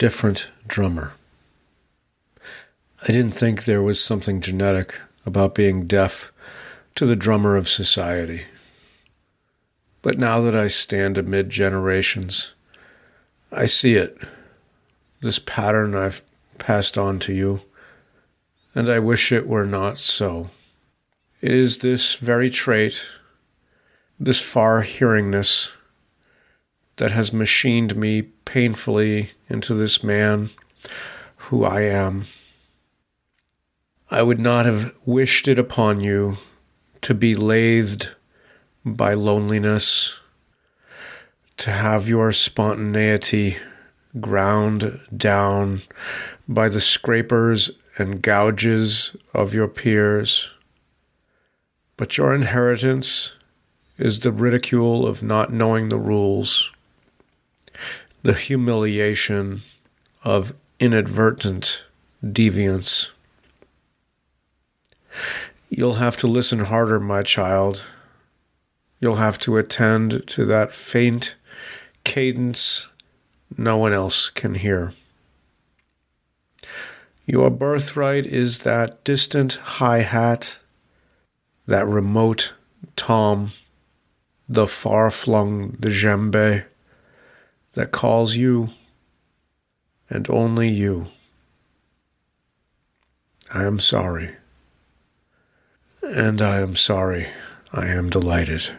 different drummer. I didn't think there was something genetic about being deaf to the drummer of society. But now that I stand amid generations, I see it, this pattern I've passed on to you, and I wish it were not so. It is this very trait, this far hearingness, that has machined me painfully into this man who I am. I would not have wished it upon you to be lathed by loneliness, to have your spontaneity ground down by the scrapers and gouges of your peers. But your inheritance is the ridicule of not knowing the rules, the humiliation of inadvertent deviance. You'll have to listen harder, my child. You'll have to attend to that faint cadence no one else can hear. Your birthright is that distant hi hat, that remote tom, the far flung djembe that calls you and only you. I am sorry. And I am sorry. I am delighted.